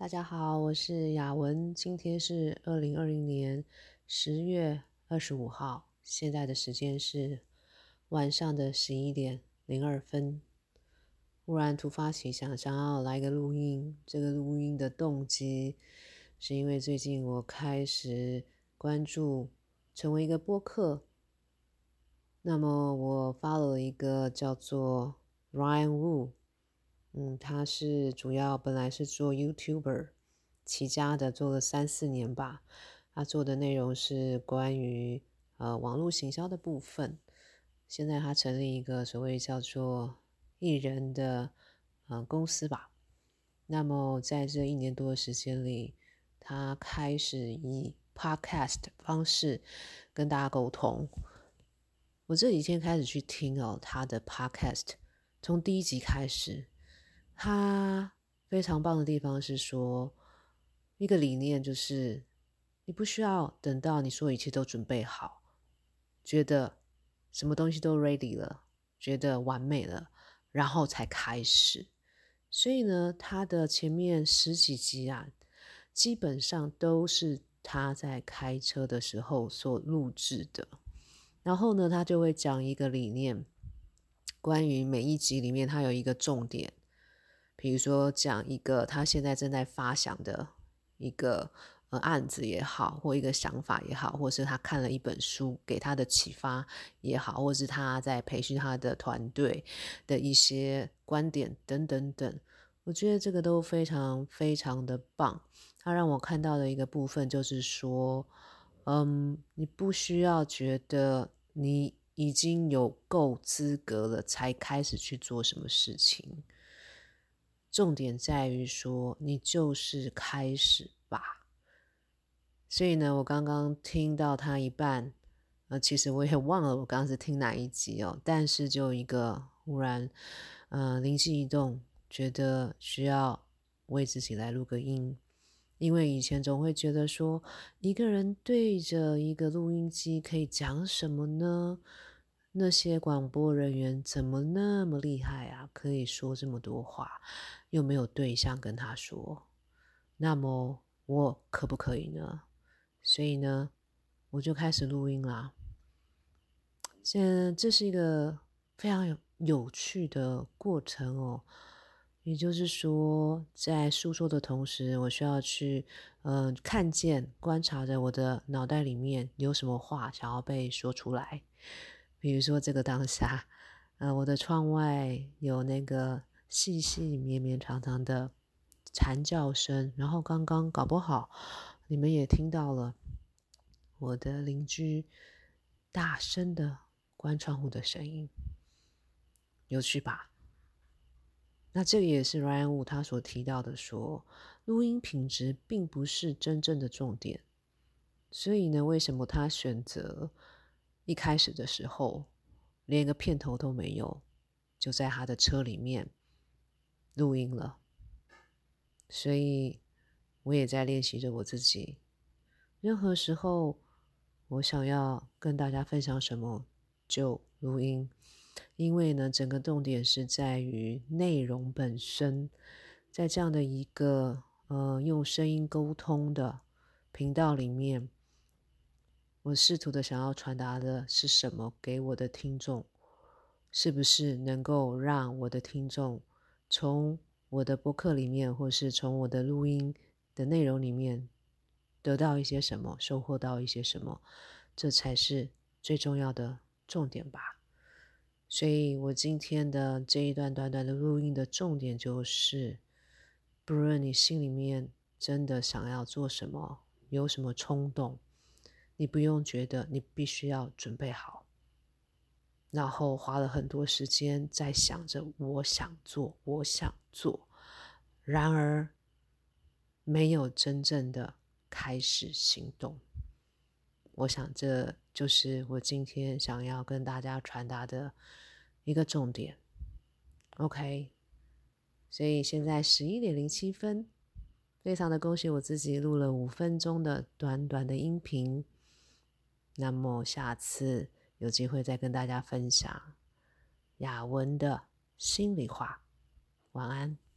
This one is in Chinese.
大家好，我是雅文。今天是二零二零年十月二十五号，现在的时间是晚上的十一点零二分。忽然突发奇想，想要来个录音。这个录音的动机是因为最近我开始关注，成为一个播客。那么我发了一个叫做 Ryan Wu。嗯，他是主要本来是做 YouTuber 起家的，做了三四年吧。他做的内容是关于呃网络行销的部分。现在他成立一个所谓叫做艺人的呃公司吧。那么在这一年多的时间里，他开始以 Podcast 方式跟大家沟通。我这几天开始去听哦他的 Podcast，从第一集开始。他非常棒的地方是说，一个理念就是，你不需要等到你说一切都准备好，觉得什么东西都 ready 了，觉得完美了，然后才开始。所以呢，他的前面十几集啊，基本上都是他在开车的时候所录制的。然后呢，他就会讲一个理念，关于每一集里面，他有一个重点。比如说，讲一个他现在正在发想的一个呃案子也好，或一个想法也好，或是他看了一本书给他的启发也好，或是他在培训他的团队的一些观点等等等，我觉得这个都非常非常的棒。他让我看到的一个部分就是说，嗯，你不需要觉得你已经有够资格了才开始去做什么事情。重点在于说，你就是开始吧。所以呢，我刚刚听到他一半，呃，其实我也忘了我刚刚是听哪一集哦。但是就一个忽然，呃，灵机一动，觉得需要为自己来录个音，因为以前总会觉得说，一个人对着一个录音机可以讲什么呢？那些广播人员怎么那么厉害啊？可以说这么多话，又没有对象跟他说。那么我可不可以呢？所以呢，我就开始录音啦。现这是一个非常有有趣的过程哦。也就是说，在诉说的同时，我需要去嗯、看见、观察着我的脑袋里面有什么话想要被说出来。比如说这个当下，呃，我的窗外有那个细细绵绵长长的蝉叫声，然后刚刚搞不好你们也听到了我的邻居大声的关窗户的声音，有趣吧？那这个也是 Ryan Wu 他所提到的说，说录音品质并不是真正的重点，所以呢，为什么他选择？一开始的时候，连一个片头都没有，就在他的车里面录音了。所以我也在练习着我自己。任何时候，我想要跟大家分享什么，就录音。因为呢，整个重点是在于内容本身，在这样的一个呃用声音沟通的频道里面。我试图的想要传达的是什么给我的听众？是不是能够让我的听众从我的播客里面，或是从我的录音的内容里面得到一些什么，收获到一些什么？这才是最重要的重点吧。所以我今天的这一段短短的录音的重点就是，不论你心里面真的想要做什么，有什么冲动。你不用觉得你必须要准备好，然后花了很多时间在想着我想做，我想做，然而没有真正的开始行动。我想这就是我今天想要跟大家传达的一个重点。OK，所以现在十一点零七分，非常的恭喜我自己录了五分钟的短短的音频。那么下次有机会再跟大家分享雅文的心里话。晚安。